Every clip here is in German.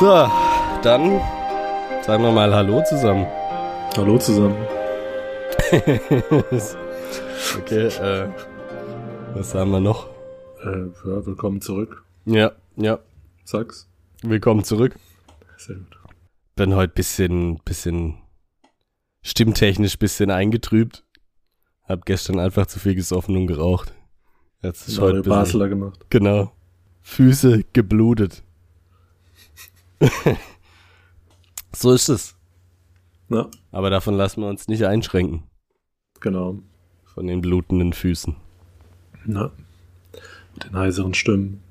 So, dann sagen wir mal Hallo zusammen. Hallo zusammen. okay, äh, was haben wir noch? Äh, willkommen zurück. Ja, ja. Sag's. Willkommen zurück. Sehr gut. Bin heute bisschen, bisschen stimmtechnisch bisschen eingetrübt. Hab gestern einfach zu viel gesoffen und geraucht. Jetzt ist heute Basler gemacht. Genau. Füße geblutet. so ist es. Ja. Aber davon lassen wir uns nicht einschränken. Genau. Von den blutenden Füßen. Ja. Mit den heiseren Stimmen.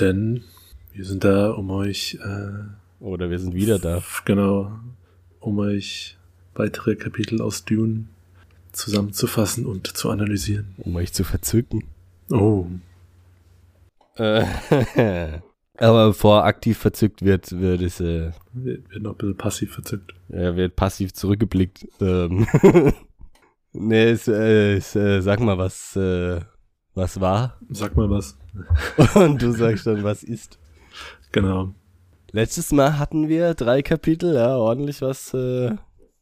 Denn wir sind da, um euch. Äh, Oder wir sind wieder da. Genau. Um euch weitere Kapitel aus Dune zusammenzufassen und zu analysieren. Um euch zu verzücken. Oh. Äh, Aber bevor aktiv verzückt wird, wird es. Äh, wird noch ein bisschen passiv verzückt. Ja, wird passiv zurückgeblickt. Ähm nee, es, äh, es, äh, sag mal, was, äh, was war? Sag mal was. Und du sagst dann, was ist. Genau. Letztes Mal hatten wir drei Kapitel, ja, ordentlich was, äh,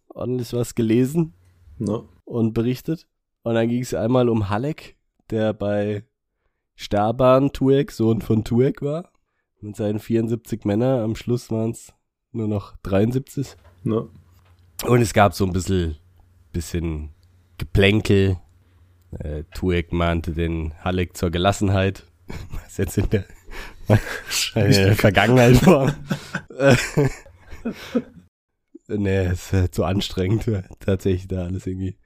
ordentlich was gelesen no. und berichtet. Und dann ging es einmal um Halleck, der bei Starban Tuek, Sohn von Tuek war. Mit seinen 74 Männern, am Schluss waren es nur noch 73. No. Und es gab so ein bisschen, bisschen Geplänkel. Äh, Tuek mahnte den Halleck zur Gelassenheit. Was jetzt in der, in der Vergangenheit war. nee, ist äh, zu anstrengend, tatsächlich da alles irgendwie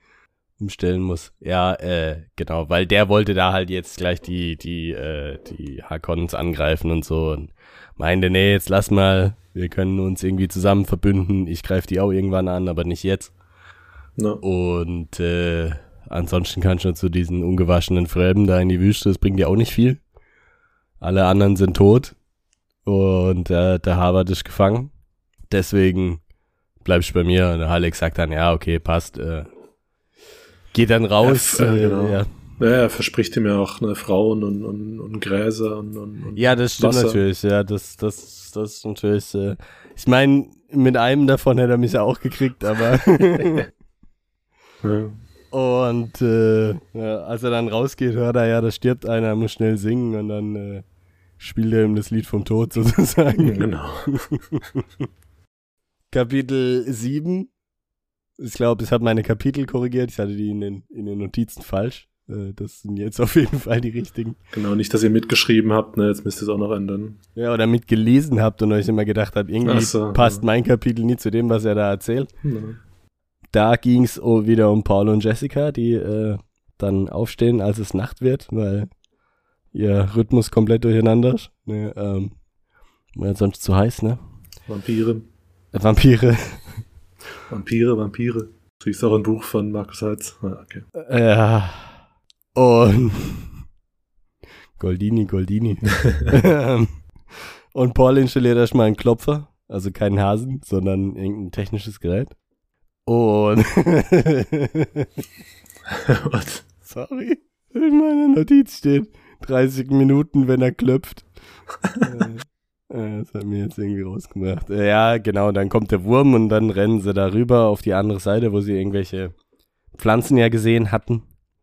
umstellen muss. Ja, äh, genau, weil der wollte da halt jetzt gleich die, die, äh, die Hakons angreifen und so und meinte, nee, jetzt lass mal, wir können uns irgendwie zusammen verbünden, ich greife die auch irgendwann an, aber nicht jetzt. No. Und äh, ansonsten kannst du zu diesen ungewaschenen Fremden da in die Wüste, das bringt dir auch nicht viel. Alle anderen sind tot und äh, der Harvard ist gefangen. Deswegen bleibst du bei mir. Und der Halleck sagt dann, ja, okay, passt, äh, geht dann raus. Ja, äh, genau. ja. ja, er verspricht ihm ja auch ne, Frauen und, und, und Gräser und, und, Ja, das stimmt Wasser. natürlich, ja, das, das, das ist natürlich, äh, ich meine, mit einem davon hätte er mich ja auch gekriegt, aber. ja. Und äh, ja, als er dann rausgeht, hört er ja, da stirbt einer, er muss schnell singen und dann äh, spielt er ihm das Lied vom Tod sozusagen. Genau. Kapitel 7 ich glaube, es hat meine Kapitel korrigiert. Ich hatte die in den, in den Notizen falsch. Äh, das sind jetzt auf jeden Fall die richtigen. Genau, nicht, dass ihr mitgeschrieben habt, ne? Jetzt müsst ihr es auch noch ändern. Ja, oder mitgelesen habt und euch immer gedacht habt, irgendwie so, passt ja. mein Kapitel nie zu dem, was er da erzählt. Ja. Da ging es wieder um Paul und Jessica, die äh, dann aufstehen, als es Nacht wird, weil ihr Rhythmus komplett durcheinander ist. Ne, ähm, weil sonst zu heiß, ne? Vampire. Äh, Vampire. Vampire, Vampire. Du ist auch ein Buch von Markus Heitz. Ah, okay. Ja. Und Goldini, Goldini. und Paul installiert erstmal einen Klopfer, also keinen Hasen, sondern irgendein technisches Gerät. Und Was? Sorry, in meiner Notiz steht 30 Minuten, wenn er klopft. Das hat mir jetzt irgendwie rausgemacht. Ja, genau, dann kommt der Wurm und dann rennen sie da rüber auf die andere Seite, wo sie irgendwelche Pflanzen ja gesehen hatten.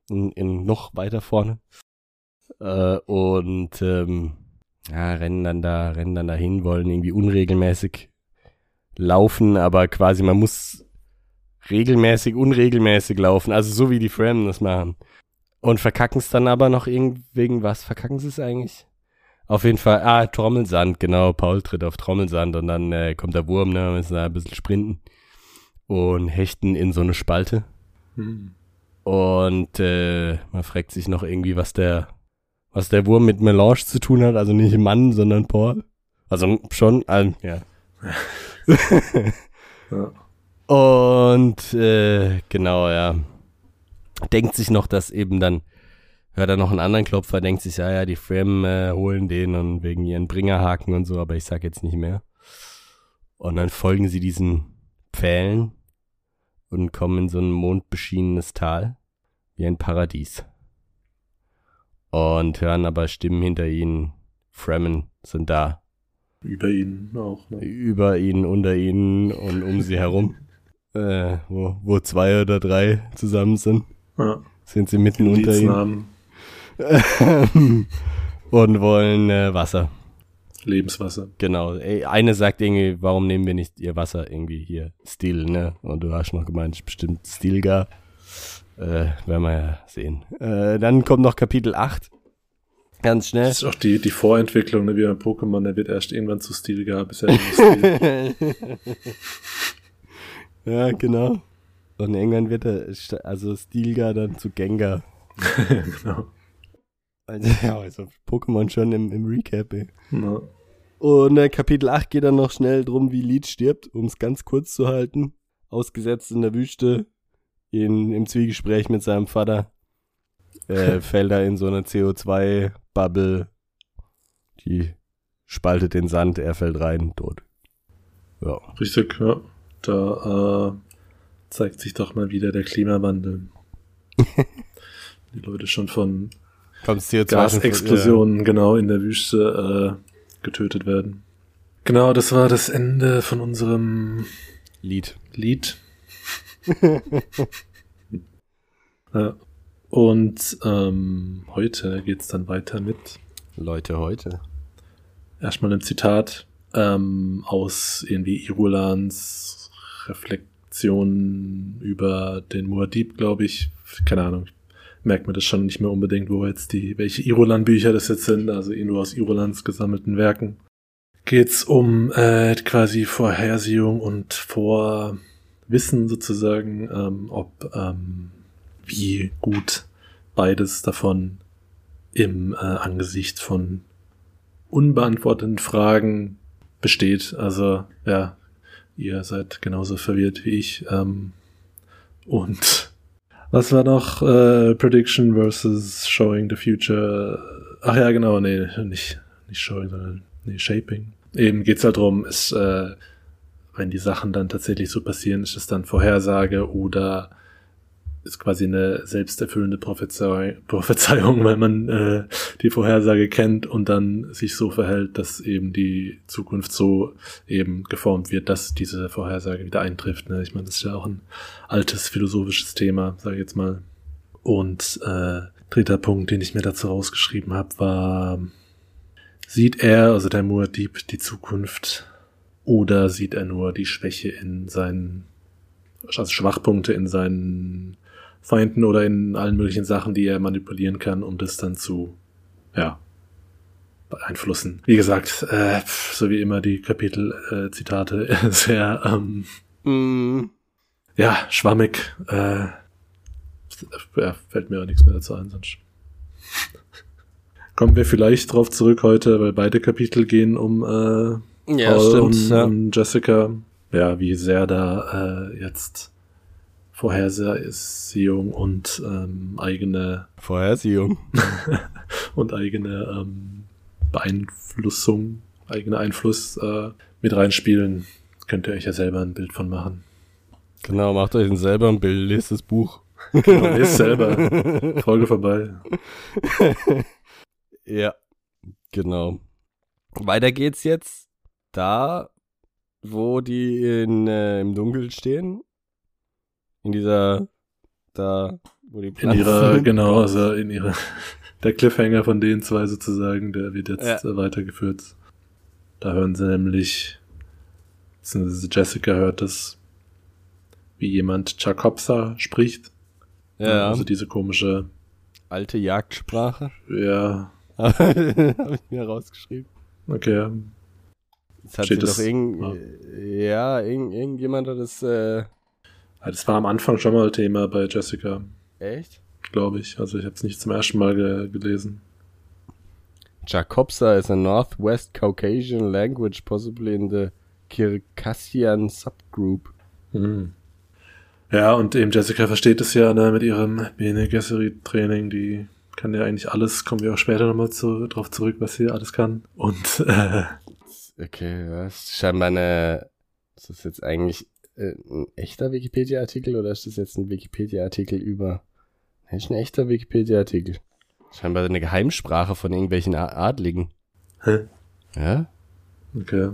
In, in noch weiter vorne. Äh, und ähm, ja, rennen dann da, rennen dann dahin, wollen irgendwie unregelmäßig laufen, aber quasi man muss regelmäßig, unregelmäßig laufen, also so wie die Fremden das machen. Und verkacken es dann aber noch irgend wegen was? Verkacken sie es eigentlich? Auf jeden Fall, ah, Trommelsand, genau. Paul tritt auf Trommelsand und dann äh, kommt der Wurm, ne, müssen da ein bisschen sprinten und hechten in so eine Spalte. Hm. Und äh, man fragt sich noch irgendwie, was der, was der Wurm mit Melange zu tun hat. Also nicht Mann, sondern Paul. Also schon, ähm, ja. ja. Und äh, genau, ja. Denkt sich noch, dass eben dann hört er noch einen anderen Klopfer, denkt sich, ja, ja, die Frem äh, holen den und wegen ihren Bringerhaken und so, aber ich sag jetzt nicht mehr. Und dann folgen sie diesen Pfählen und kommen in so ein mondbeschienenes Tal, wie ein Paradies. Und hören aber Stimmen hinter ihnen, Fremen sind da. Über ihnen auch. Ne? Über ihnen, unter ihnen und um sie herum. Äh, wo, wo zwei oder drei zusammen sind, Ja. sind sie mitten unter ihnen. Und wollen äh, Wasser. Lebenswasser. Genau. Eine sagt irgendwie, warum nehmen wir nicht ihr Wasser irgendwie hier? Stil, ne? Und du hast noch gemeint, bestimmt Stilgar. Äh, werden wir ja sehen. Äh, dann kommt noch Kapitel 8. Ganz schnell. Das ist auch die, die Vorentwicklung, ne, wie beim Pokémon, der wird erst irgendwann zu Stil gehabt, bisher nur Stil. ja, genau. Und irgendwann wird er, also Stilgar dann zu Gengar. genau. Also, ja, also Pokémon schon im, im Recap, ey. Ja. Und äh, Kapitel 8 geht dann noch schnell drum, wie Leech stirbt, um es ganz kurz zu halten. Ausgesetzt in der Wüste, in, im Zwiegespräch mit seinem Vater, äh, fällt er in so eine CO2-Bubble, die spaltet den Sand, er fällt rein, tot. Ja. Richtig, ja. Da äh, zeigt sich doch mal wieder der Klimawandel. die Leute schon von Kommt CO2 Gasexplosionen genau in der Wüste äh, getötet werden. Genau, das war das Ende von unserem Lied. Lied. ja. Und ähm, heute geht's dann weiter mit Leute heute. erstmal einem Zitat ähm, aus irgendwie Irulans Reflexion über den Muad'Dib, glaube ich. Keine Ahnung. Merkt mir das schon nicht mehr unbedingt, wo jetzt die, welche Irulan-Bücher das jetzt sind, also eh nur aus Irulans gesammelten Werken. Geht's um äh, quasi Vorhersehung und Vorwissen sozusagen, ähm, ob ähm, wie gut beides davon im äh, Angesicht von unbeantworteten Fragen besteht. Also ja, ihr seid genauso verwirrt wie ich. Ähm, und was war noch? Äh, Prediction versus Showing the Future. Ach ja, genau, nee, nicht, nicht Showing, sondern nee, Shaping. Eben geht's halt drum, ist, äh, wenn die Sachen dann tatsächlich so passieren, ist es dann Vorhersage oder ist quasi eine selbsterfüllende Prophezei Prophezeiung, weil man äh, die Vorhersage kennt und dann sich so verhält, dass eben die Zukunft so eben geformt wird, dass diese Vorhersage wieder eintrifft. Ne? Ich meine, das ist ja auch ein altes philosophisches Thema, sage ich jetzt mal. Und äh, dritter Punkt, den ich mir dazu rausgeschrieben habe, war, sieht er, also der Muad'Dib, die Zukunft oder sieht er nur die Schwäche in seinen, also Schwachpunkte in seinen Feinden oder in allen möglichen Sachen, die er manipulieren kann, um das dann zu, ja, beeinflussen. Wie gesagt, äh, so wie immer die Kapitel-Zitate äh, sehr, ähm, Mm, ja, schwammig. Äh, ja, fällt mir auch nichts mehr dazu ein, sonst. Kommen wir vielleicht drauf zurück heute, weil beide Kapitel gehen um äh, ja, Paul stimmt. und, ja. und Jessica. Ja, wie sehr da äh, jetzt Vorhersehung und ähm, eigene Vorhersehung. und eigene ähm, Beeinflussung, eigener Einfluss äh, mit reinspielen. Könnt ihr euch ja selber ein Bild von machen. Genau, macht euch selber ein Bild, lest das Buch. Genau, lest selber. Folge vorbei. Ja, genau. Weiter geht's jetzt da, wo die in, äh, im Dunkeln stehen. In dieser, da, wo die In Pflanzen ihrer, sind. genau, also in ihrer, der Cliffhanger von den zwei sozusagen, der wird jetzt Ja. äh, weitergeführt. Da hören sie nämlich, beziehungsweise Jessica hört es, wie jemand Chakopsa spricht. Ja, Also diese komische, alte Jagdsprache. ja, Habe ich mir rausgeschrieben. okay, Das hat Steht sie das- doch irgend, ja, irgend, irgendjemand hat das, äh, Ja, Das war am Anfang schon mal Thema bei Jessica, echt? glaube ich. Also ich habe es nicht zum ersten Mal ge gelesen. Jacobsa is a Northwest Caucasian language, possibly in the Circassian subgroup. Hm. Ja, und eben Jessica versteht es ja ne, mit ihrem Bene Gesserit Training, die kann ja eigentlich alles, kommen wir auch später nochmal zu, drauf zurück, was sie alles kann. Und äh, Okay, ja, ist scheinbar eine. Ist das jetzt eigentlich äh, ein echter Wikipedia-Artikel oder ist das jetzt ein Wikipedia-Artikel über. Nee, ist ein echter Wikipedia-Artikel. Scheinbar eine Geheimsprache von irgendwelchen Adligen. hä? Ja? Okay.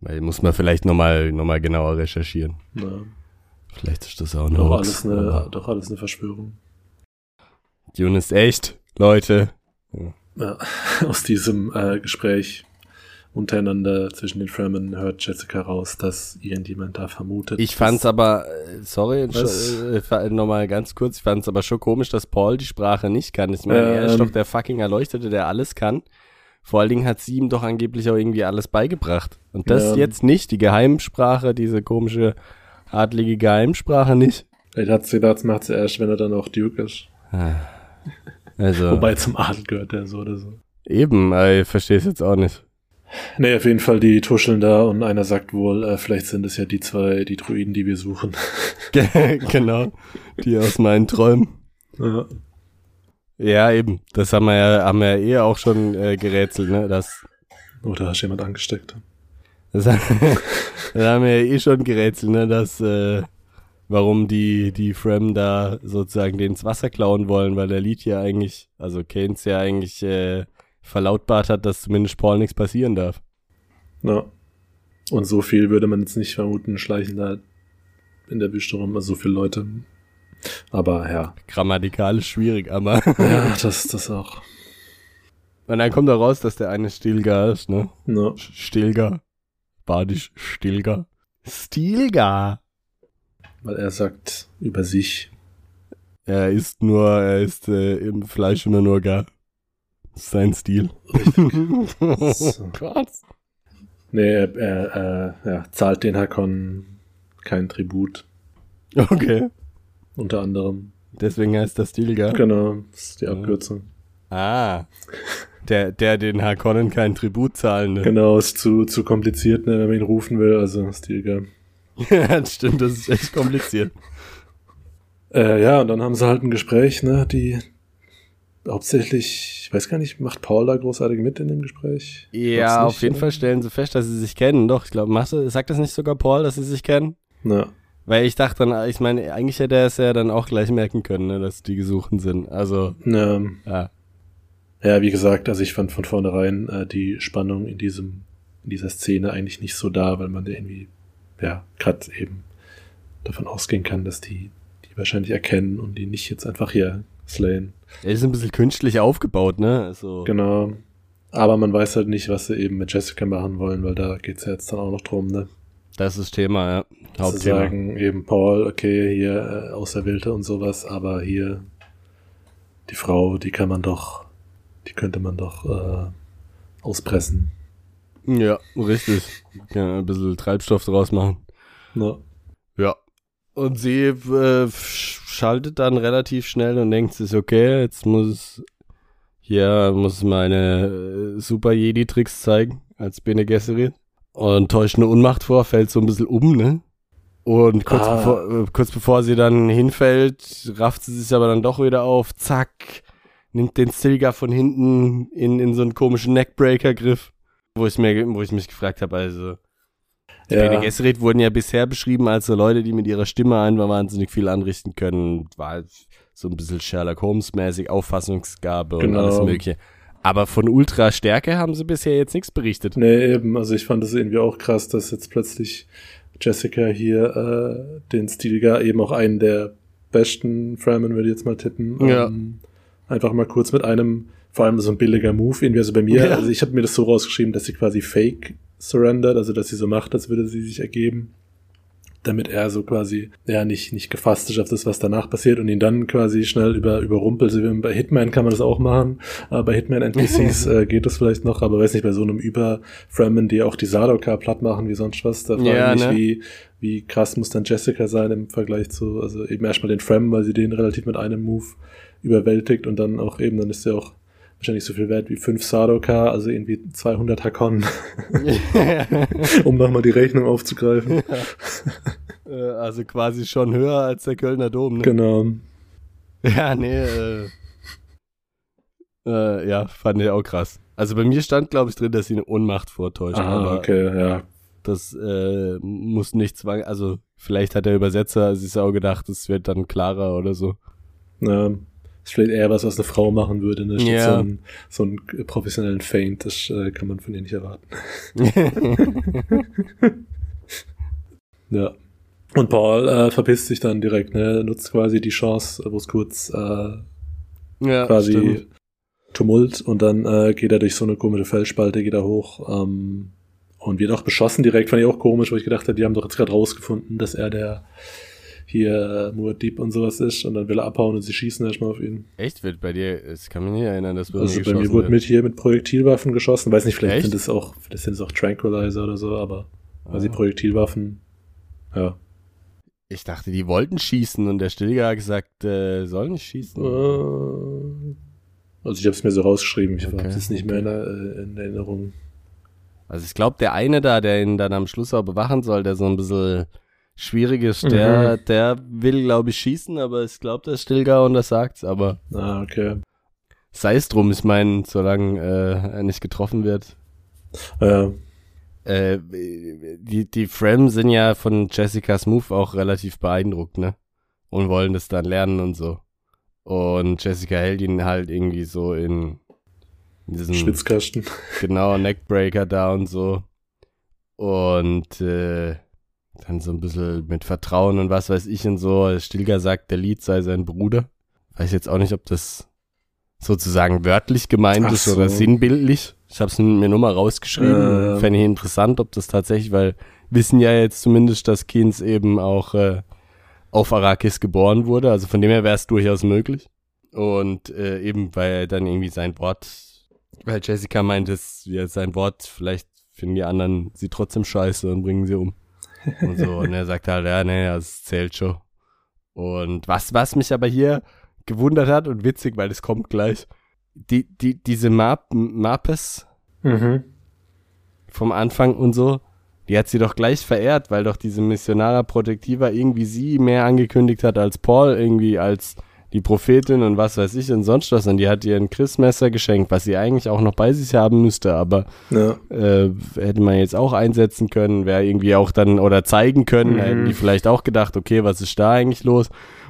Weil muss man vielleicht nochmal noch mal genauer recherchieren. Na, Vielleicht ist das auch ein doch, Hoax. alles eine, aber doch alles eine Verschwörung. Dune ist echt, Leute. Ja, aus diesem äh, Gespräch untereinander zwischen den Fremen hört Jessica raus, dass irgendjemand da vermutet. Ich fand's aber, äh, sorry, äh, nochmal ganz kurz, ich fand's aber schon komisch, dass Paul die Sprache nicht kann. Ich meine, er ist Ähm. doch der fucking Erleuchtete, der alles kann. Vor allen Dingen hat sie ihm doch angeblich auch irgendwie alles beigebracht. Und das Ja. jetzt nicht, die Geheimsprache, diese komische, adlige Geheimsprache nicht. Vielleicht hat sie das macht sie erst, wenn er dann auch Duke ist. Also, Wobei zum Adel gehört der so oder so. eben, ich verstehe es jetzt auch nicht. Nee, auf jeden Fall, die tuscheln da und einer sagt wohl, äh, vielleicht sind es ja die zwei, die Druiden, die wir suchen. genau, die aus meinen Träumen. ja. Ja, eben, das haben wir ja, haben wir ja eh auch schon äh, gerätselt, ne, das Oder hast du jemand angesteckt? Das, das haben wir ja eh schon gerätselt, ne, dass, äh, warum die, die Frem da sozusagen den ins Wasser klauen wollen, weil der Lied ja eigentlich, also Keynes ja eigentlich äh, verlautbart hat, dass zumindest Paul nichts passieren darf. Ja. Und so viel würde man jetzt nicht vermuten, schleichen da in der Wüste rum, also so viele Leute. Aber ja. Grammatikalisch schwierig, aber. Ja, das, das auch. Und dann kommt da raus, dass der eine Stilgar ist, ne? Ja. Stilgar. Badisch Stilgar. Stilgar. Weil er sagt über sich, Er ist nur, er ist äh, im Fleisch immer nur gar. Sein Stil. oh So. Gott. nee, er, er ja, zahlt den Hakon kein Tribut, Okay. unter anderem. Deswegen heißt das Stilgar. Genau, das ist die Ja. Abkürzung. Ah. Der, der den Harkonnen kein Tribut zahlen. Ne? Genau, ist zu, zu kompliziert, ne, wenn man ihn rufen will, also egal. ja, das stimmt, das ist echt kompliziert. Äh, ja, und dann haben sie halt ein Gespräch, ne, die hauptsächlich, ich weiß gar nicht, macht Paul da großartig mit in dem Gespräch? Ja, Glaub's auf nicht, jeden oder? Fall stellen sie fest, dass sie sich kennen. Doch, ich glaube, sagt das nicht sogar Paul, dass sie sich kennen? Na, Weil ich dachte dann, ich meine, eigentlich hätte er es ja dann auch gleich merken können, ne, dass die Gesuchten sind. Also, na, ja. ja, wie gesagt, also ich fand von vornherein äh, die Spannung in diesem, in dieser Szene eigentlich nicht so da, weil man da irgendwie, ja, gerade eben davon ausgehen kann, dass die, die wahrscheinlich erkennen und die nicht jetzt einfach hier slayen. Er ist ein bisschen künstlich aufgebaut, ne? Also, Genau. Aber man weiß halt nicht, was sie eben mit Jessica machen wollen, weil da geht's ja jetzt dann auch noch drum, ne? das ist Thema, ja. Zu Hauptthema. sagen, eben Paul, okay, hier äh, Auserwählte und sowas, aber hier die Frau, die kann man doch, die könnte man doch äh, auspressen. Ja, richtig. Kann ein bisschen Treibstoff draus machen. Ja. Ja. Und sie äh, sch- schaltet dann relativ schnell und denkt sich, okay, jetzt muss hier muss meine äh, Super Jedi-Tricks zeigen als Bene Gesserit. Und täuscht eine Unmacht vor, fällt so ein bisschen um, ne? Und kurz, Ah. bevor, äh, kurz bevor sie dann hinfällt, rafft sie sich aber dann doch wieder auf, zack, nimmt den Stilgar von hinten in, in so einen komischen Neckbreaker-Griff. Wo ich, mir, wo ich mich gefragt habe, also, die Bene Ja, Gesserit wurden ja bisher beschrieben als so Leute, die mit ihrer Stimme einfach wahnsinnig viel anrichten können. War so ein bisschen Sherlock Holmes-mäßig, Auffassungsgabe und Genau. alles mögliche. Aber von Ultra-Stärke haben sie bisher jetzt nichts berichtet. nee, eben, also ich fand es irgendwie auch krass, dass jetzt plötzlich Jessica hier äh, den Stilgar eben auch einen der besten Fremen, würde ich jetzt mal tippen, Ja. ähm, einfach mal kurz mit einem, vor allem so ein billiger Move, irgendwie, also bei mir, Ja. also ich habe mir das so rausgeschrieben, dass sie quasi fake surrendert, also dass sie so macht, als würde sie sich ergeben, damit er so quasi, ja, nicht, nicht gefasst ist auf das, was danach passiert und ihn dann quasi schnell über, überrumpelt. Also bei Hitman kann man das auch machen, aber bei Hitman NPCs äh, geht das vielleicht noch, aber weiß nicht, bei so einem Über-Fremen, die auch die Sardoka platt machen, wie sonst was, da frage Ja, ich mich, ne? wie, wie krass muss dann Jessica sein im Vergleich zu, also eben erstmal den Frem, weil sie den relativ mit einem Move überwältigt und dann auch eben, dann ist er auch wahrscheinlich so viel wert wie 5 Sardoka, also irgendwie 200 Hakon, um nochmal die Rechnung aufzugreifen. Äh, also quasi schon höher als der Kölner Dom, ne? Genau. Ja, nee, äh, Äh, ja, fand ich auch krass. Also bei mir stand, glaube ich, drin, dass sie eine Ohnmacht vortäuscht. Ah, okay, ja. das äh, muss nicht zwang, also vielleicht hat der Übersetzer sich auch gedacht, es wird dann klarer oder so. ja. Vielleicht eher was, was eine Frau machen würde, ne? Statt Ja. So, einen, so einen professionellen Feint, das äh, kann man von ihr nicht erwarten. Ja. Und Paul äh, verpisst sich dann direkt, ne? Nutzt quasi die Chance, wo es kurz äh, ja, quasi stimmt. Tumult und dann äh, geht er durch so eine komische Felsspalte, geht er hoch ähm, und wird auch beschossen direkt. Fand ich auch komisch, wo ich gedacht habe, die haben doch jetzt gerade rausgefunden, dass er der hier äh, Muad'Dib und sowas ist und dann will er abhauen und sie schießen erstmal auf ihn. Echt, wird bei dir, ich kann mich nicht erinnern, dass Also bei mir wurde mit hier mit Projektilwaffen geschossen. Weiß nicht, vielleicht Echt? sind es auch, vielleicht sind es auch Tranquilizer oder so, aber Ah. Projektilwaffen. Ja. Ich dachte, die wollten schießen und der Stilger hat gesagt, äh, soll nicht schießen. Äh, Also ich habe es mir so rausgeschrieben, ich Okay, habe es nicht mehr in, der- äh, in Erinnerung. Also ich glaube, der eine da, der ihn dann am Schluss auch bewachen soll, der so ein bisschen schwierig ist, der, der will, glaube ich, schießen, aber ich glaube, der Stilger und das sagt's, aber Ah, okay. sei es drum, ich meine, solange äh, er nicht getroffen wird. Ja, Äh, die, die Frem sind ja von Jessicas Move auch relativ beeindruckt, ne? Und wollen das dann lernen und so. Und Jessica hält ihn halt irgendwie so in, in diesem Schwitzkasten. genau Neckbreaker da und so. Und äh, dann so ein bisschen mit Vertrauen und was weiß ich und so. Stilger sagt, der Lied sei sein Bruder. Weiß jetzt auch nicht, ob das sozusagen wörtlich gemeint Ach ist oder so. sinnbildlich. Ich habe es mir nur mal rausgeschrieben. Äh. Fände ich interessant, ob das tatsächlich, weil wissen ja jetzt zumindest, dass Keynes eben auch äh, auf Arrakis geboren wurde. Also von dem her wäre es durchaus möglich. Und äh, eben, weil er dann irgendwie sein Wort, weil Jessica meint, dass ja, sein Wort, vielleicht finden die anderen sie trotzdem scheiße und bringen sie um. Und so. Und er sagt halt, ja, nee, das zählt schon. Und was, was mich aber hier gewundert hat und witzig, weil das kommt gleich, die, die, diese Map, Mapes Mhm. vom Anfang und so, die hat sie doch gleich verehrt, weil doch diese Missionara Protectiva irgendwie sie mehr angekündigt hat als Paul, irgendwie als die Prophetin und was weiß ich und sonst was. Und die hat ihr ein Christmesser geschenkt, was sie eigentlich auch noch bei sich haben müsste, aber Ja. äh, hätte man jetzt auch einsetzen können, wäre irgendwie auch dann oder zeigen können, Mhm. hätten die vielleicht auch gedacht, okay, was ist da eigentlich los?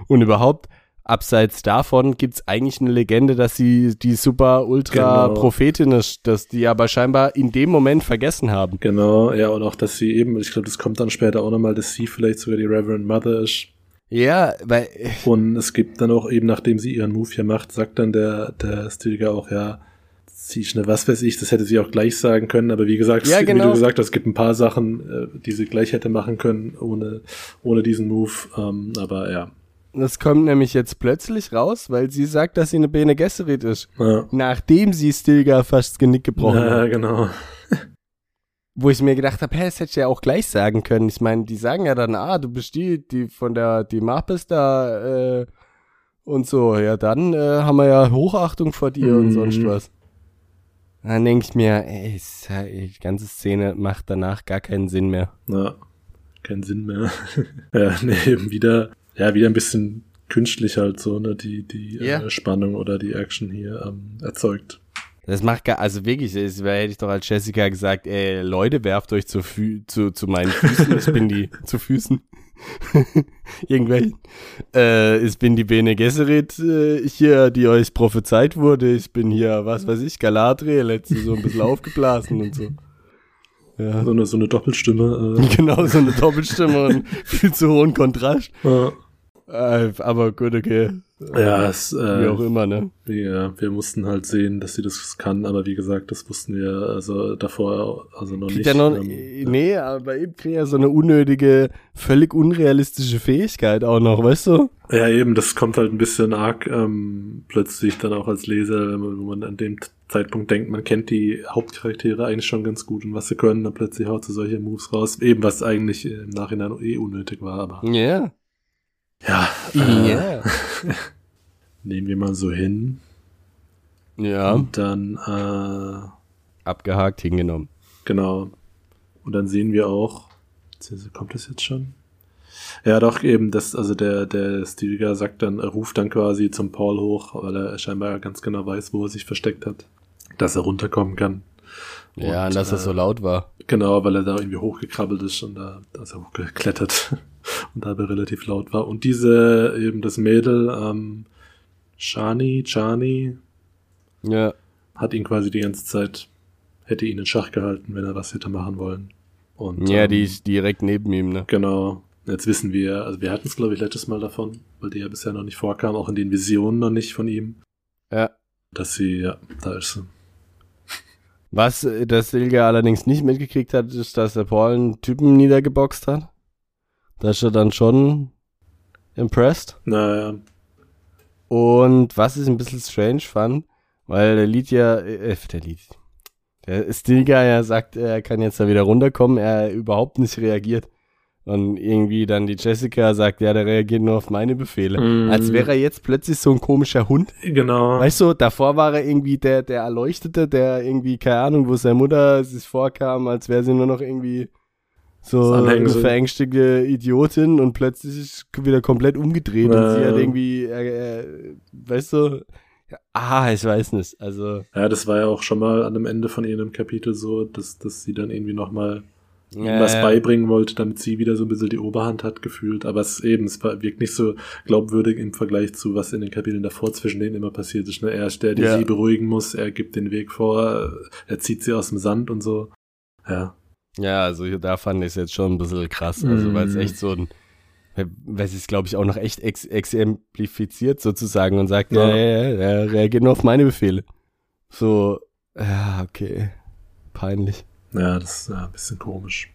Und überhaupt, abseits davon gibt's eigentlich eine Legende, dass sie die super ultra Genau. Prophetin ist, dass die aber scheinbar in dem Moment vergessen haben. Genau, ja, und auch, dass sie eben, ich glaube, das kommt dann später auch nochmal, dass sie vielleicht sogar die Reverend Mother ist. Ja, weil Und es gibt dann auch eben, nachdem sie ihren Move hier macht, sagt dann der, der Stilger auch, ja, sie ist eine was weiß ich, das hätte sie auch gleich sagen können, aber wie gesagt, Ja, es, wie genau. du gesagt hast, es gibt ein paar Sachen, äh, die sie gleich hätte machen können, ohne, ohne diesen Move, ähm, aber ja. das kommt nämlich jetzt plötzlich raus, weil sie sagt, dass sie eine Bene Gesserit ist, Ja, nachdem sie Stilgar fast das Genick gebrochen ja hat. genau. Wo ich mir gedacht habe, hä, das hätte ich ja auch gleich sagen können. Ich meine, die sagen ja dann, ah, du bist die, die von der, die Marpes da, äh, und so. Ja, dann äh, haben wir ja Hochachtung vor dir und Mhm. sonst was. Dann denke ich mir, ey, die ganze Szene macht danach gar keinen Sinn mehr. Ja, keinen Sinn mehr. ja, nee, eben wieder, ja, wieder ein bisschen künstlich halt so, ne, die, die Ja. äh, Spannung oder die Action hier ähm, erzeugt. Das macht gar, also wirklich, das wär, hätte ich doch als Jessica gesagt, ey, Leute, werft euch zu, Fü zu, zu meinen Füßen, ich bin die, zu Füßen. Irgendwelchen. Äh, ich bin die Bene Gesserit äh, hier, die euch prophezeit wurde. Ich bin hier, was weiß ich, Galadriel, letzte so ein bisschen aufgeblasen und so. Ja. So eine, so eine Doppelstimme. Äh, Genau, so eine Doppelstimme und viel zu hohen Kontrast. ja. Äh, aber gut, okay. Ja, es, Wie äh, auch immer, ne? wir, wir mussten halt sehen, dass sie das kann, aber wie gesagt, das wussten wir also davor also noch Kriegt nicht. ja noch, ähm, nee, aber eben kriegt ja so eine unnötige, völlig unrealistische Fähigkeit auch noch, weißt du? ja, eben, das kommt halt ein bisschen arg ähm, plötzlich dann auch als Leser, wenn man, wenn man an dem Zeitpunkt denkt, man kennt die Hauptcharaktere eigentlich schon ganz gut und was sie können, dann plötzlich haut sie solche Moves raus, eben was eigentlich im Nachhinein eh unnötig war, aber Ja. Ja, äh, Ja. nehmen wir mal so hin Ja. und dann äh, Abgehakt, hingenommen. Genau. Und dann sehen wir auch, kommt das jetzt schon? Ja, doch, eben, das, also der, der Stilgar sagt dann, er ruft dann quasi zum Paul hoch, weil er scheinbar ganz genau weiß, wo er sich versteckt hat, dass er runterkommen kann. Ja, Und, und dass äh, es so laut war. Genau, weil er da irgendwie hochgekrabbelt ist und da, da ist er hochgeklettert und dabei relativ laut war. Und diese, eben das Mädel, ähm, Shani, Chani, Ja. hat ihn quasi die ganze Zeit, hätte ihn in Schach gehalten, wenn er was hätte machen wollen. Und, Ja, ähm, die ist direkt neben ihm, ne? Genau. Jetzt wissen wir, also wir hatten es, glaube ich, letztes Mal davon, weil die ja bisher noch nicht vorkam, auch in den Visionen noch nicht von ihm, Ja. dass sie, ja, da ist sie. Was äh, das Silge allerdings nicht mitgekriegt hat, ist, dass der Paul einen Typen niedergeboxt hat. Da ist er dann schon impressed. Naja, Und was ich ein bisschen strange fand, weil der Lied ja, äh, der Lied, der Stilgar ja sagt, er kann jetzt da wieder runterkommen, er überhaupt nicht reagiert. Und irgendwie dann die Jessica sagt, ja, der reagiert nur auf meine Befehle. Mm. Als wäre er jetzt plötzlich so ein komischer Hund. genau. Weißt du, davor war er irgendwie der, der Erleuchtete, der irgendwie, keine Ahnung, wo seine Mutter sich vorkam, als wäre sie nur noch irgendwie so eine verängstigte Idiotin und plötzlich ist wieder komplett umgedreht und Ja. sie hat irgendwie, äh, äh, weißt du, ja, ah, ich weiß nicht, also, Ja, das war ja auch schon mal an dem Ende von ihrem Kapitel so, dass, dass sie dann irgendwie nochmal äh, was beibringen wollte, damit sie wieder so ein bisschen die Oberhand hat gefühlt. Aber es eben, es war- wirkt nicht so glaubwürdig im Vergleich zu, was in den Kapiteln davor zwischen denen immer passiert ist. Ne? Er ist der, der Ja. sie beruhigen muss, er gibt den Weg vor, er zieht sie aus dem Sand und so. Ja. Ja, also da fand ich es jetzt schon ein bisschen krass, also weil es Mm. echt so ein, weil sie es glaube ich auch noch echt ex exemplifiziert sozusagen und sagt, ja, Ja. ja, ja, er reagiert nur auf meine Befehle. So, ja, okay, peinlich. Ja, das ist ja ein bisschen komisch.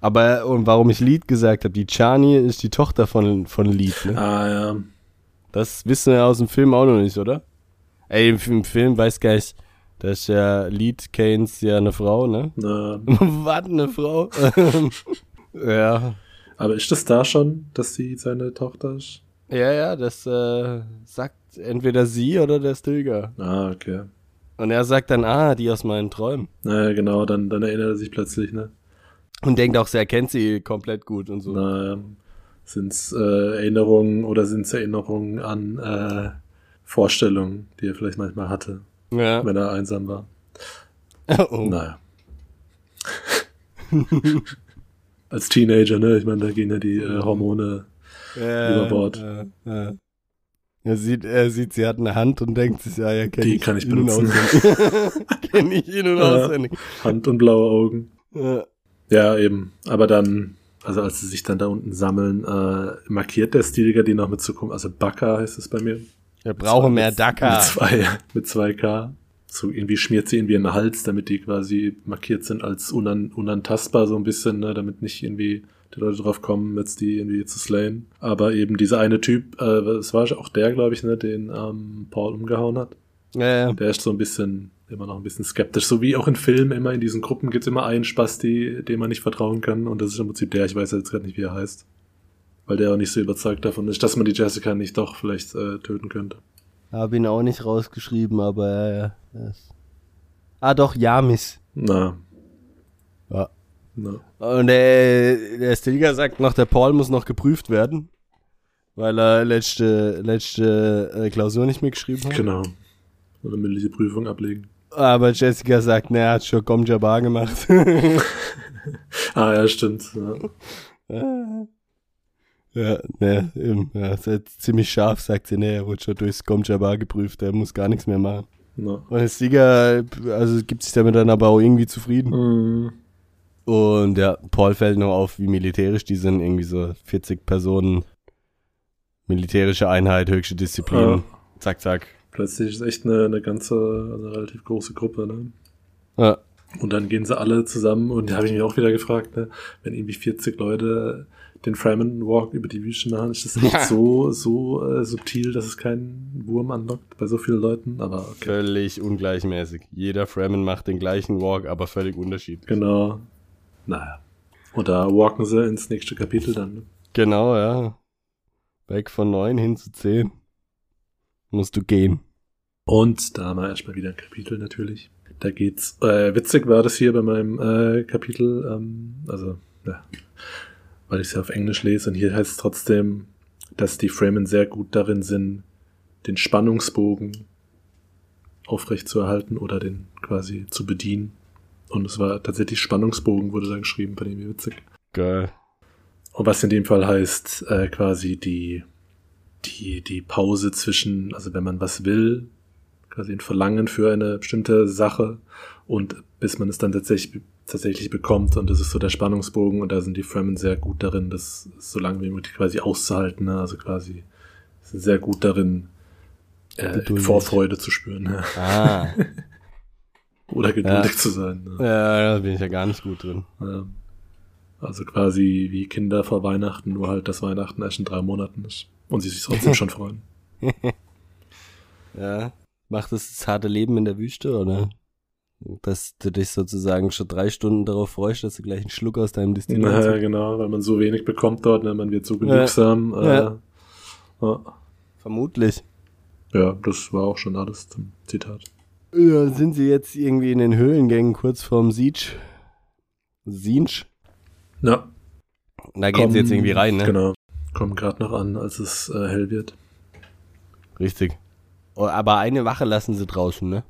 Aber und warum ich Lied gesagt habe, die Chani ist die Tochter von, von Lied, ne? Ah, ja. Das wissen wir aus dem Film auch noch nicht, oder? Ey, im, im Film weiß gar nicht, da ist ja Lied Keynes ja eine Frau, ne? Na, Was, eine Frau? ja. aber ist das da schon, dass sie seine Tochter ist? Ja, ja, das äh, sagt entweder sie oder der Stilgar. Ah, okay. Und er sagt dann, ah, die aus meinen Träumen. Naja, genau, dann, dann erinnert er sich plötzlich, ne? Und denkt auch, er kennt sie komplett gut und so. Na, sind es äh, Erinnerungen oder sind es Erinnerungen an äh, Vorstellungen, die er vielleicht manchmal hatte, Ja. wenn er einsam war? oh. Naja. Als Teenager, ne? Ich meine, da gehen ja die äh, Hormone. Ja, über Bord. Ja. Er sieht, er sieht, sie hat eine Hand und denkt sich, ja, ja, kenn Die ich kann ich benutzen. kenn ich in- und Ja. auswendig. Hand und blaue Augen. Ja. Ja, eben. Aber dann, also als sie sich dann da unten sammeln, äh, markiert der Stilger die noch mit Zukunft. Also Baka heißt es bei mir. Wir brauchen mehr Mit Dakar. zwei, mit zwei K. So irgendwie schmiert sie irgendwie in den Hals, damit die quasi markiert sind als unan, unantastbar so ein bisschen, ne, damit nicht irgendwie die Leute drauf kommen, jetzt die irgendwie zu slayen. Aber eben dieser eine Typ, äh, es war auch der, glaube ich, ne, den ähm, Paul umgehauen hat. Ja, ja. Der ist so ein bisschen, immer noch ein bisschen skeptisch. So wie auch in Filmen immer in diesen Gruppen gibt's immer einen Spasti, dem man nicht vertrauen kann. Und das ist im Prinzip der, ich weiß jetzt gerade nicht, wie er heißt. Weil der auch nicht so überzeugt davon ist, dass man die Jessica nicht doch vielleicht äh, töten könnte. Hab ihn auch nicht rausgeschrieben, aber ja, ja. Das- Ah, doch, Yamis. Na. Ja. Na. Und der, der Stilger sagt noch, der Paul muss noch geprüft werden, weil er letzte, letzte äh, Klausur nicht mehr geschrieben hat. Genau. Oder mündliche Prüfung ablegen. Aber Jessica sagt, ne, er hat schon Gom Jabbar gemacht. Ah, ja, stimmt. Ja. ja, ne, eben, ja, ist halt ziemlich scharf, sagt sie, ne, er wurde schon durchs Gom Jabbar geprüft, er muss gar nichts mehr machen. Na. Und der Stilger, also gibt sich damit dann aber auch irgendwie zufrieden. Mhm. Und ja, Paul fällt noch auf, wie militärisch die sind. Irgendwie so 40 Personen, militärische Einheit, höchste Disziplin. Ja. Zack, zack. Plötzlich ist echt eine, eine ganze, eine relativ große Gruppe, ne? Ja, Und dann gehen sie alle zusammen und da habe ich mich auch wieder gefragt, ne, wenn irgendwie 40 Leute den Fremen Walk über die Wüste machen, ist das echt Ja. so, so äh, subtil, dass es keinen Wurm anlockt bei so vielen Leuten, aber okay. völlig ungleichmäßig. Jeder Fremen macht den gleichen Walk, aber völlig unterschiedlich. Genau. Naja. Und da walken sie ins nächste Kapitel dann. Ne? Genau, ja. Weg von 9 hin zu 10. Musst du gehen. Und da haben wir erstmal wieder ein Kapitel natürlich. Da geht's, äh, witzig war das hier bei meinem äh, Kapitel, ähm, also, ja. Weil ich es ja auf Englisch lese und hier heißt es trotzdem, dass die Fremen sehr gut darin sind, den Spannungsbogen aufrechtzuerhalten oder den quasi zu bedienen. Und es war tatsächlich Spannungsbogen, wurde da geschrieben, bei dem witzig. Geil. Und was in dem Fall heißt, äh, quasi die, die, die Pause zwischen, also wenn man was will, quasi ein Verlangen für eine bestimmte Sache und bis man es dann tatsächlich, tatsächlich bekommt und das ist so der Spannungsbogen und da sind die Fremen sehr gut darin, das so lange wie möglich quasi auszuhalten, ne? also quasi sind sehr gut darin, äh. Vorfreude zu spüren ne? Ah. oder geduldig Ja. zu sein. Ne? ja, da bin ich ja gar nicht gut drin. Ja. Also quasi wie Kinder vor Weihnachten, nur halt, dass Weihnachten erst in drei Monaten ist. Und sie sich trotzdem schon freuen. Ja. Macht das das harte Leben in der Wüste, oder? Dass du dich sozusagen schon drei Stunden darauf freust, dass du gleich einen Schluck aus deinem Destillat Naja, genau, weil man so wenig bekommt dort, ne? man wird so genügsam. Ja. Äh, Ja. ja. Vermutlich. ja, das war auch schon alles zum Zitat. Ja, sind sie jetzt irgendwie in den Höhlengängen kurz vorm Siege? Siege? Ja, Da gehen sie jetzt irgendwie rein, ne? Genau. Kommen gerade noch an, als es äh, hell wird. Richtig. Oh, aber eine Wache lassen sie draußen, ne?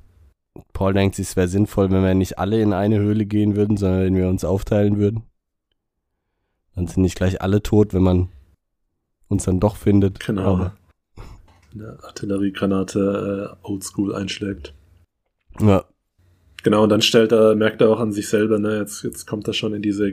Paul denkt sich, es wäre sinnvoll, wenn wir nicht alle in eine Höhle gehen würden, sondern wenn wir uns aufteilen würden. Dann sind nicht gleich alle tot, wenn man uns dann doch findet. Genau. Aber, Eine Artilleriegranate äh, oldschool einschlägt. ja. Genau, und dann stellt er, merkt er auch an sich selber, ne, jetzt, jetzt kommt er schon in diese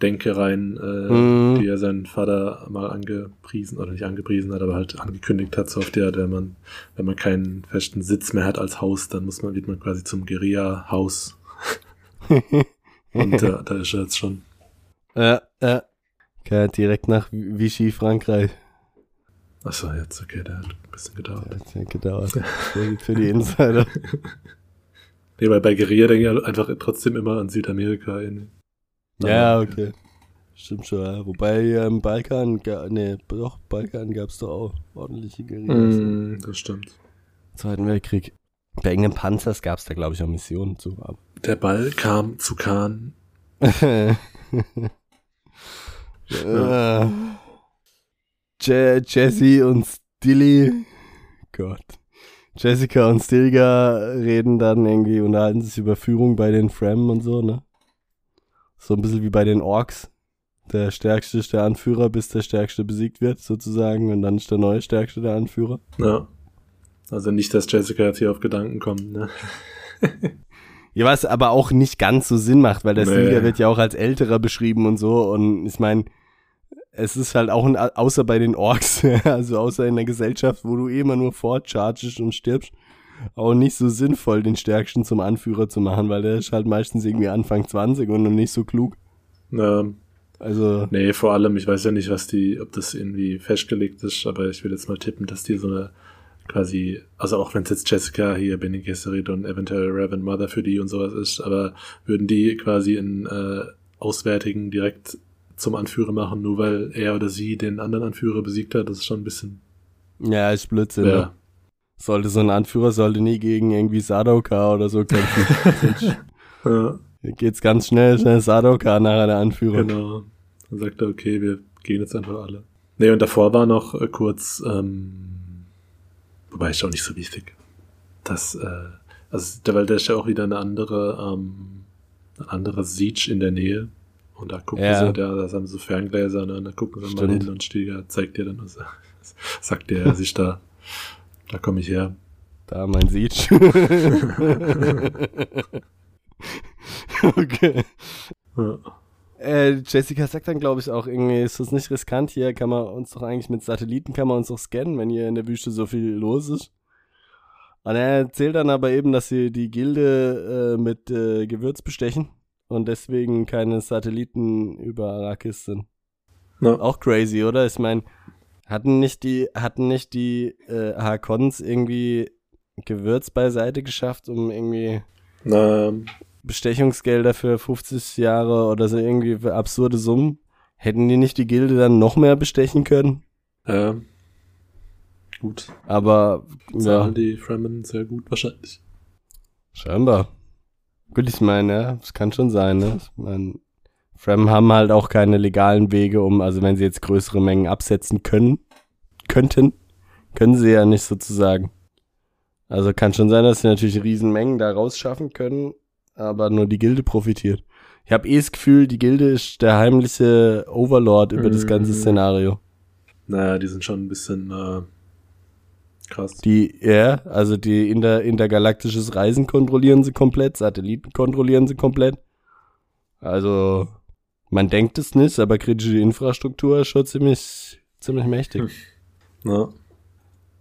Guerilla-Denke rein, äh, Mhm. die er seinen Vater mal angepriesen, oder nicht angepriesen hat, aber halt angekündigt hat, so auf der, der man, wenn man keinen festen Sitz mehr hat als Haus, dann muss man, wird man quasi zum Guerilla-Haus. Und äh, da ist er jetzt schon. ja, ja. Okay, direkt nach Vichy, Frankreich. Achso, jetzt, okay, der hat ein bisschen gedauert. Das hat gedauert. Für- Für die Insider. Nee, weil bei Guerilla denke ich halt einfach trotzdem immer an Südamerika. In, Ja, okay. Stimmt schon, ja. Wobei im Balkan, ga- nee, doch, Balkan gab's doch auch ordentliche Guerillas. Mm, das stimmt. Zweiten Weltkrieg. Bei irgendeinem Panzers gab's da, glaube ich, auch Missionen zu. aber- Der Ball kam zu Kahn. ja. Je Jesse und Stilly. Gott. Jessica und Stilga reden dann irgendwie, unterhalten sich über Führung bei den Fremen und so, ne? So ein bisschen wie bei den Orks. Der Stärkste ist der Anführer, bis der Stärkste besiegt wird, sozusagen. Und dann ist der neue Stärkste der Anführer. Ja. Also nicht, dass Jessica jetzt hier auf Gedanken kommt, ne? Ja, was aber auch nicht ganz so Sinn macht, weil der Nee. Stilgar wird ja auch als älterer beschrieben und so. Und ich meine, es ist halt auch ein, außer bei den Orks, also außer in der Gesellschaft, wo du eh immer nur fortchargest und stirbst, auch nicht so sinnvoll, den Stärksten zum Anführer zu machen, weil der ist halt meistens irgendwie Anfang 20 und noch nicht so klug. Ähm, Also, nee, vor allem, ich weiß ja nicht, was die, ob das irgendwie festgelegt ist, aber ich will jetzt mal tippen, dass die so eine quasi, also auch wenn es jetzt Jessica hier, Benny Gesserit und eventuell Reverend Mother für die und sowas ist, aber würden die quasi in äh, Auswärtigen direkt zum Anführer machen, nur weil er oder sie den anderen Anführer besiegt hat, das ist schon ein bisschen, ja, ist Blödsinn. ja, Ne? Sollte so ein Anführer, sollte nie gegen irgendwie Sadoka oder so kämpfen. ja geht's ganz schnell, schnell Sadoka nachher der Anführer. Genau. Dann sagt er, okay, wir gehen jetzt einfach alle. Nee, und davor war noch äh, kurz, ähm, wobei ist auch nicht so wichtig, dass, äh, also, der, weil da ist ja auch wieder eine andere, ähm, ein anderer Siege in der Nähe. Und da gucken Ja. sie, da, da haben sie so Ferngläser, ne, und da gucken mal Stimmt. hin und Stieger zeigt dir dann, was sagt dir, er sich da, da komme ich her. Da mein Siege. okay. Ja. Äh, Jessica sagt dann, glaube ich, auch irgendwie, ist das nicht riskant hier? Kann man uns doch eigentlich mit Satelliten, kann man uns doch scannen, wenn hier in der Wüste so viel los ist. Und er erzählt dann aber eben, dass sie die Gilde äh, mit äh, Gewürz bestechen und deswegen keine Satelliten über Arrakis sind. Ja. Auch crazy, oder? Ich meine, hatten nicht die, hatten nicht die äh, Harkons irgendwie Gewürz beiseite geschafft, um irgendwie Na, Bestechungsgelder für 50 Jahre oder so irgendwie für absurde Summen. Hätten die nicht die Gilde dann noch mehr bestechen können? ja. Gut. Aber ja, die Fremen sehr gut wahrscheinlich. scheinbar. Gut, ich meine, ja, das kann schon sein, ne? Ich meine, Frem haben halt auch keine legalen Wege, um, also wenn sie jetzt größere Mengen absetzen können, könnten, können sie ja nicht sozusagen. Also kann schon sein, dass sie natürlich Riesenmengen da rausschaffen können, aber nur die Gilde profitiert. Ich habe eh das Gefühl, die Gilde ist der heimliche Overlord über das ganze Mhm. Szenario. Naja, die sind schon ein bisschen äh, krass. Die, ja, also die inter, intergalaktisches Reisen kontrollieren sie komplett, Satelliten kontrollieren sie komplett. Also, man denkt es nicht, aber kritische Infrastruktur ist schon ziemlich, ziemlich mächtig. Hm. Ja.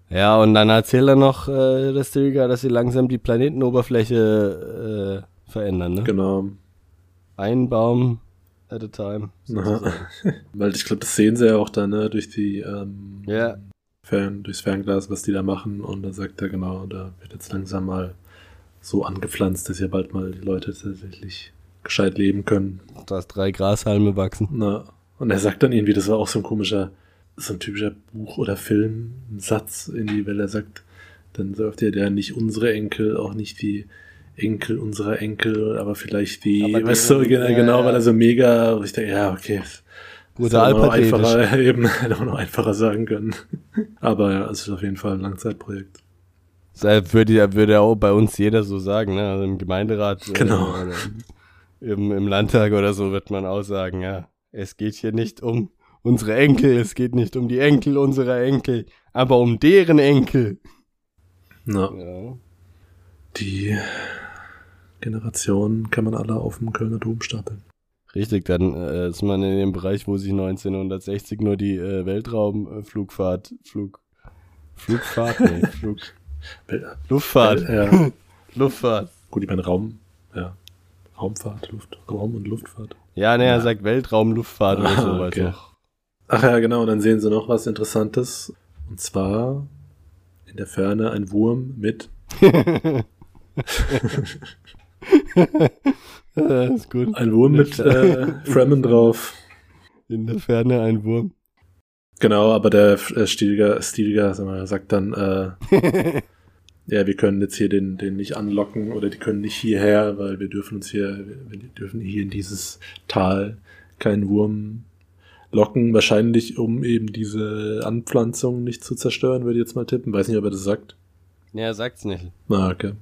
Ja, und dann erzählt er noch, äh, der Stilgar, dass sie langsam die Planetenoberfläche äh, verändern, ne? Genau. Ein Baum at a time. Weil ich glaube, das sehen sie ja auch dann, ne, durch die ähm, Ja. Fern, durchs Fernglas, was die da machen. Und da sagt er genau, da wird jetzt langsam mal so angepflanzt, dass ja bald mal die Leute tatsächlich gescheit leben können. Dass drei Grashalme wachsen. Na, und er sagt dann irgendwie, das war auch so ein komischer, so ein typischer Buch- oder Filmsatz, irgendwie, weil er sagt, dann sagt er, der nicht unsere Enkel, auch nicht die Enkel unserer Enkel, aber vielleicht die, Aber weißt du, genau, ja, genau ja. weil er so mega, ich denke, ja, okay. Auch pathetisch. einfacher, eben, hätte man noch einfacher sagen können. Aber ja, es ist auf jeden Fall ein Langzeitprojekt. Das würde, würde auch bei uns jeder so sagen, ne? Also im Gemeinderat. äh, Genau. oder Im, Im Landtag oder so wird man auch sagen, ja. Es geht hier nicht um unsere Enkel, es geht nicht um die Enkel unserer Enkel, aber um deren Enkel. Na, Ja. die Generationen kann man alle auf dem Kölner Dom stapeln. Richtig, dann äh, ist man in dem Bereich, wo sich 1960 nur die äh, Weltraumflugfahrt, Flug, Flugfahrt, nee, Flug, Luftfahrt, Ja, Luftfahrt. gut, ich meine Raum, ja. Raumfahrt, Luft, Raum und Luftfahrt. Ja, ne, er Ja. sagt Weltraumluftfahrt oder Ah, sowas okay. noch. Ach ja, genau, und dann sehen sie noch was Interessantes. Und zwar in der Ferne ein Wurm mit. ja, ist gut. Ein Wurm mit äh, Fremen drauf. In der Ferne ein Wurm. Genau, aber der äh, Stilger, Stilger sag mal, sagt dann, äh, ja, wir können jetzt hier den, den nicht anlocken oder die können nicht hierher, weil wir dürfen uns hier, wir dürfen hier in dieses Tal keinen Wurm locken. Wahrscheinlich, um eben diese Anpflanzung nicht zu zerstören, würde ich jetzt mal tippen. Weiß nicht, ob er das sagt. ja, er sagt's nicht. Na, okay.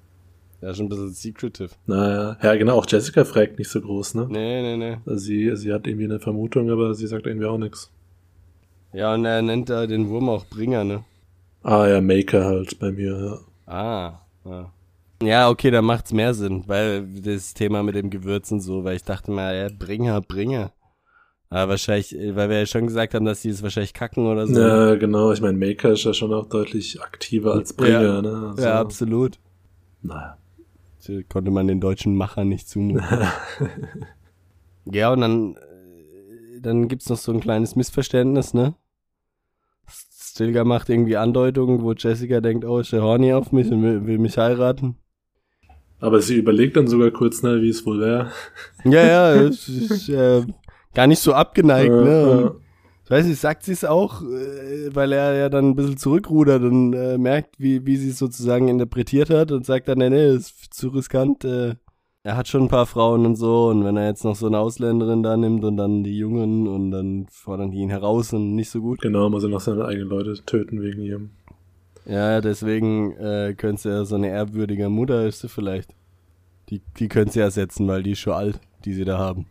Ja, ist schon ein bisschen secretive. Naja, ja, genau, auch Jessica fragt nicht so groß, ne? Nee, nee, nee. Also sie, sie hat irgendwie eine Vermutung, aber sie sagt irgendwie auch nichts. Ja, und er nennt da den Wurm auch Bringer, ne? Ah ja, Maker halt bei mir, ja. Ah, ja. Ja, okay, da macht's mehr Sinn, weil das Thema mit dem Gewürz und so, weil ich dachte mal, ja, Bringer, Bringer. Aber wahrscheinlich, weil wir ja schon gesagt haben, dass die es wahrscheinlich kacken oder so. Ja, genau. Ich meine, Maker ist ja schon auch deutlich aktiver als Bringer, Ja. ne? Also, ja absolut. Naja. Das konnte man den deutschen Machern nicht zumuten. ja, und dann, äh, dann gibt's noch so ein kleines Missverständnis, ne? Stilgar macht irgendwie Andeutungen, wo Jessica denkt, oh, ist der horny auf mich und will, will mich heiraten. Aber sie überlegt dann sogar kurz, ne, wie es wohl wäre. Ja, ja, ist, ist äh, gar nicht so abgeneigt, Äh, ne? Und, ich weiß nicht, sagt sie es auch, äh, weil er ja dann ein bisschen zurückrudert und äh, merkt, wie, wie sie es sozusagen interpretiert hat und sagt dann, nee, nee, ist zu riskant. Äh, er hat schon ein paar Frauen und so und wenn er jetzt noch so eine Ausländerin da nimmt und dann die Jungen und dann fordern die ihn heraus und nicht so gut. Genau, muss er noch seine eigenen Leute töten wegen ihrem. Ja, deswegen äh, könnte ja so eine ehrwürdige Mutter ist sie vielleicht. Die, die könnte sie ersetzen, weil die ist schon alt, die sie da haben.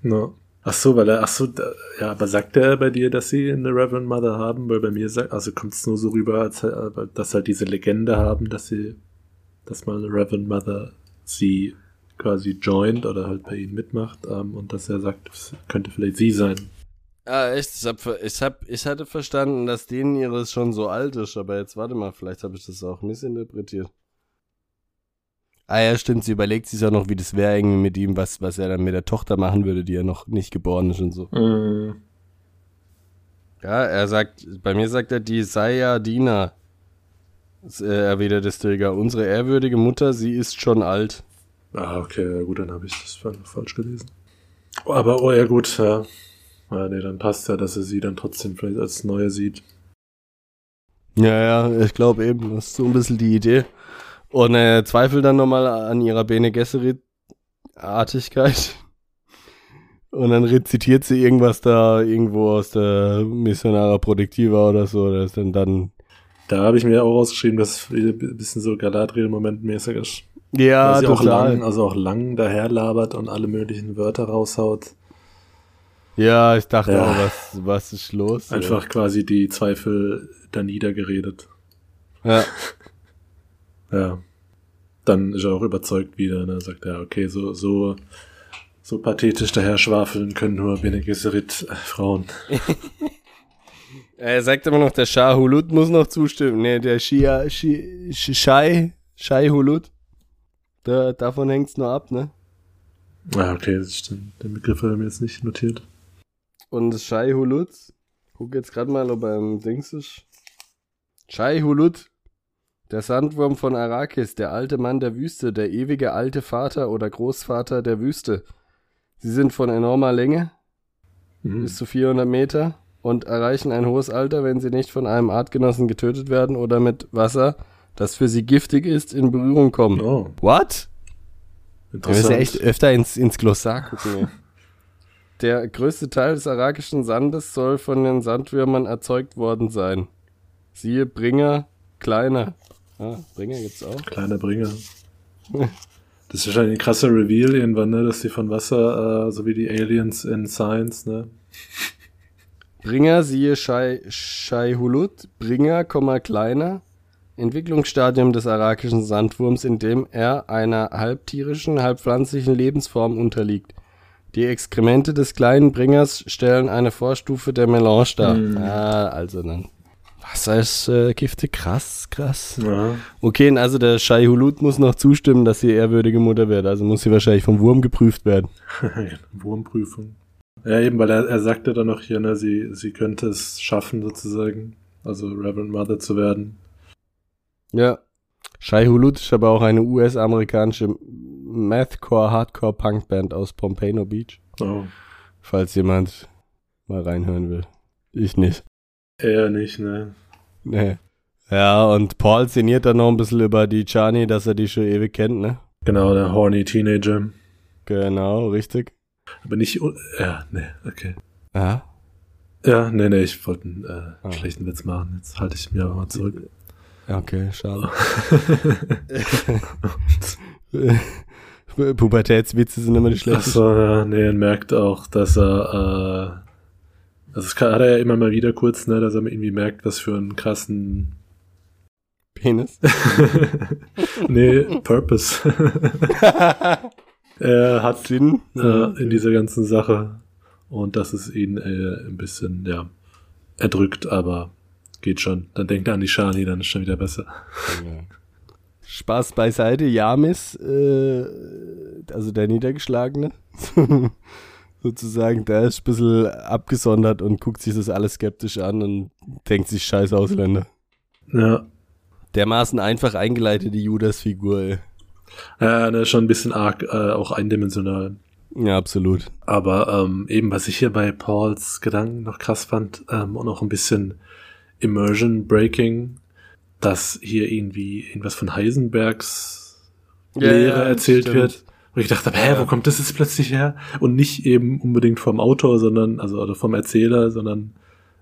No. Ach so, weil er, ach so, da, ja, aber sagt er bei dir, dass sie eine Reverend Mother haben? Weil bei mir sagt, also kommt es nur so rüber, als, äh, dass halt diese Legende haben, dass sie, dass mal eine Reverend Mother sie quasi joint oder halt bei ihnen mitmacht ähm, und dass er sagt, es könnte vielleicht sie sein. Ah, echt? Ich, hab, ich, hab, ich hatte verstanden, dass denen ihres schon so alt ist, aber jetzt warte mal, vielleicht habe ich das auch missinterpretiert. Ah ja, stimmt, sie überlegt sich auch noch, wie das wäre irgendwie mit ihm, was, was er dann mit der Tochter machen würde, die ja noch nicht geboren ist und so. Mm. Ja, er sagt, bei mir sagt er, die sei ja Dina. Äh, erwidert der Stilgar. Unsere ehrwürdige Mutter, sie ist schon alt. Ah, okay, ja, gut, dann habe ich das fa- falsch gelesen. Aber, oh ja, gut, ja. Ja, nee, dann passt ja, dass er sie dann trotzdem vielleicht als Neue sieht. Ja, ja, ich glaube eben, das ist so ein bisschen die Idee. Und er zweifelt dann nochmal an ihrer Bene Gesserit Artigkeit. Und dann rezitiert sie irgendwas da irgendwo aus der Missionara Productiva oder so. Das dann dann. Da habe ich mir auch rausgeschrieben, dass es ein bisschen so Galadriel-Moment mäßig ist. Ja, Weil sie auch total. lang, also auch lang daherlabert und alle möglichen Wörter raushaut. Ja, ich dachte Ja. auch, was, was ist los? Einfach quasi die Zweifel da niedergeredet. Ja. Ja. Dann ist er auch überzeugt wieder, ne? Sagt er, okay, so, so, so pathetisch daher schwafeln können nur Bene Gesserit Frauen. Er sagt immer noch, der Shah Hulut muss noch zustimmen. Nee, der Shia, Shi, Shi- Shai, Shai Hulut. Da, davon hängt's nur ab, ne? Ah, okay, das stimmt. Den Begriff habe ich mir jetzt nicht notiert. Und Shai Hulut, guck jetzt gerade mal, ob er im Dings ist. Shai Hulut, der Sandwurm von Arrakis, der alte Mann der Wüste, der ewige alte Vater oder Großvater der Wüste. Sie sind von enormer Länge, Mhm. bis zu 400 Meter, und erreichen ein hohes Alter, wenn sie nicht von einem Artgenossen getötet werden oder mit Wasser, das für sie giftig ist, in Berührung kommen. Oh, What? Wir müssen interessant. ja echt öfter ins, ins Glossar gucken. Der größte Teil des arakischen Sandes soll von den Sandwürmern erzeugt worden sein. Siehe Bringer, kleiner. Ah, Bringer gibt's auch. Kleiner Bringer. Das ist wahrscheinlich ein krasser Reveal irgendwann, ne, dass die von Wasser, äh, so wie die Aliens in Science, ne? Bringer, siehe Shai, Shai Hulut. Bringer, kleiner. Entwicklungsstadium des arakischen Sandwurms, in dem er einer halbtierischen, halbpflanzlichen Lebensform unterliegt. Die Exkremente des kleinen Bringers stellen eine Vorstufe der Melange dar. Hm. Ah, also dann. Wasser ist äh, giftig, krass, krass. Ja. Okay, also der Shai Hulut muss noch zustimmen, dass sie ehrwürdige Mutter wird. Also muss sie wahrscheinlich vom Wurm geprüft werden. Wurmprüfung. Ja, eben, weil er, er sagte dann noch hier, ne, sie, sie könnte es schaffen, sozusagen, also Reverend Mother zu werden. Ja. Shai Hulut ist aber auch eine US-amerikanische Mathcore-Hardcore-Punk-Band aus Pompano Beach. Oh. Falls jemand mal reinhören will. Ich nicht. Eher nicht, ne? Nee. Ja, und Paul sinniert dann noch ein bisschen über die Chani, dass er die schon ewig kennt, ne? Genau, der horny Teenager. Genau, richtig. Aber nicht, un- ja, ne, okay. Ja. Ja, nee, nee, ich wollte einen äh, Ah. schlechten Witz machen. Jetzt halte ich mich aber mal zurück. Ja, Okay, schade. Pubertätswitze sind immer die schlechtesten. Achso, ja, nee, er merkt auch, dass er, äh, also kann- hat er ja immer mal wieder kurz, ne, dass er irgendwie merkt, was für einen krassen, Penis. nee, Purpose er hat Sinn. äh, in dieser ganzen Sache und dass es ihn äh, ein bisschen, ja, erdrückt, aber geht schon. Dann denkt er an die Shani, dann ist schon wieder besser. Ja. Spaß beiseite, Jamis, äh, also der Niedergeschlagene, sozusagen, der ist ein bisschen abgesondert und guckt sich das alles skeptisch an und denkt sich, scheiß Ausländer. Ja, Dermaßen einfach eingeleitete Judas-Figur, ey. Ja, ne, schon ein bisschen arg, äh, auch eindimensional. Ja, absolut. Aber ähm, eben, was ich hier bei Pauls Gedanken noch krass fand, ähm, und auch ein bisschen Immersion Breaking, dass hier irgendwie irgendwas von Heisenbergs Ja, Lehre ja, erzählt stimmt. wird. Und ich dachte, hä, Ja. wo kommt das jetzt plötzlich her? Und nicht eben unbedingt vom Autor, sondern, also oder vom Erzähler, sondern,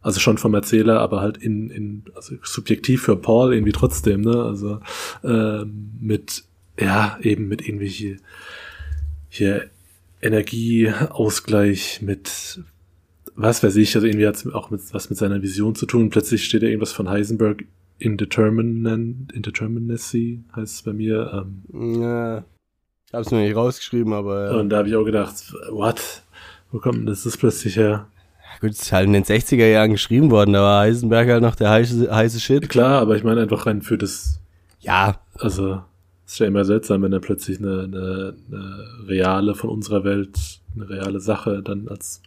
also schon vom Erzähler, aber halt in, in also subjektiv für Paul irgendwie trotzdem, ne? Also ähm, mit, ja, eben mit irgendwie hier, Energieausgleich mit was weiß ich, also irgendwie hat es auch mit, was mit seiner Vision zu tun. Plötzlich steht da irgendwas von Heisenberg Indeterminacy heißt es bei mir. Ähm, Ja, hab's mir nicht rausgeschrieben, aber ja. Und da habe ich auch gedacht, what? Wo kommt denn das das plötzlich her? gut, es ist halt in den 60er Jahren geschrieben worden, da war Heisenberg halt noch der heiße, heiße Shit. Klar, aber ich meine einfach rein für das, Ja, also ist ja immer seltsam, wenn dann plötzlich eine, eine, eine reale von unserer Welt, eine reale Sache dann als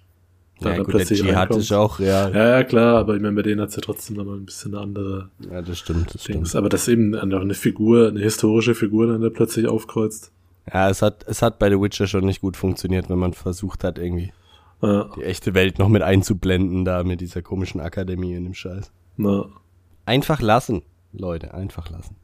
ja dann gut, der Dschihad ist auch real. Ja, ja, klar, aber ich meine, bei denen hat's ja trotzdem nochmal ein bisschen eine andere Ja, das stimmt, das Dings. stimmt. Aber dass eben einfach eine Figur, eine historische Figur dann da plötzlich aufkreuzt. Ja, es hat, es hat bei The Witcher schon nicht gut funktioniert, wenn man versucht hat, irgendwie Ja, die echte Welt noch mit einzublenden, da mit dieser komischen Akademie in dem Scheiß. na, Einfach lassen, Leute, einfach lassen.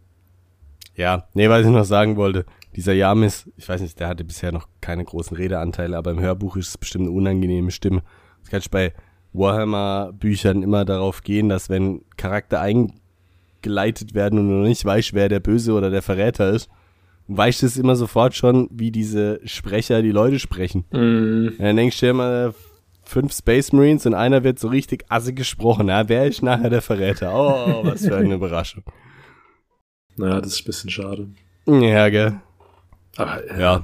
Ja, nee, was ich noch sagen wollte. dieser Yamis, ich weiß nicht, der hatte bisher noch keine großen Redeanteile, aber im Hörbuch ist es bestimmt eine unangenehme Stimme. Das kann ich bei Warhammer-Büchern immer darauf gehen, dass wenn Charakter eingeleitet werden und du noch nicht weißt, wer der Böse oder der Verräter ist, weißt du es immer sofort schon, wie diese Sprecher die Leute sprechen. Mm, Und dann denkst du dir immer, fünf Space Marines und einer wird so richtig assig gesprochen. Ja, wer ist nachher der Verräter? Oh, was für eine Überraschung. Naja, das ist ein bisschen schade. Ja, gell. Aber äh, Ja.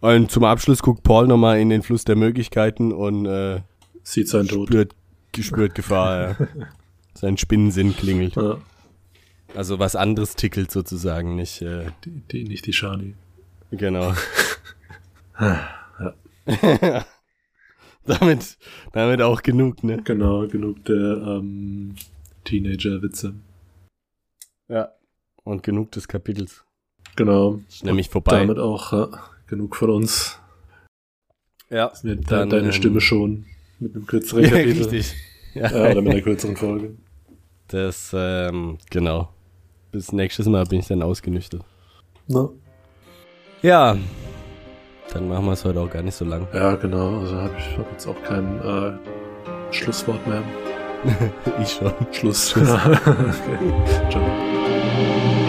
Und zum Abschluss guckt Paul nochmal in den Fluss der Möglichkeiten und äh, sieht sein Tod. spürt, spürt Gefahr. Ja. Sein Spinnensinn klingelt. Ja, Also was anderes tickelt sozusagen, nicht äh, die, die, nicht die Shani. genau. Ja. damit, damit auch genug, ne? Genau, genug der ähm, Teenager-Witze. Ja. Und genug des Kapitels. Genau. Ist nämlich vorbei. Damit auch ja, genug von uns. ja. Mir de Dann, deine ähm, Stimme schon mit einem kürzeren Ja, Kapitel. richtig. Ja, Ja, oder mit einer kürzeren Folge. Das, ähm, genau. Bis nächstes Mal bin ich dann ausgenüchtert. Na? Ja. Dann machen wir es heute auch gar nicht so lang. Ja, genau. Also habe ich hab jetzt auch kein äh, Schlusswort mehr. ich schon. Schluss. okay. Ciao.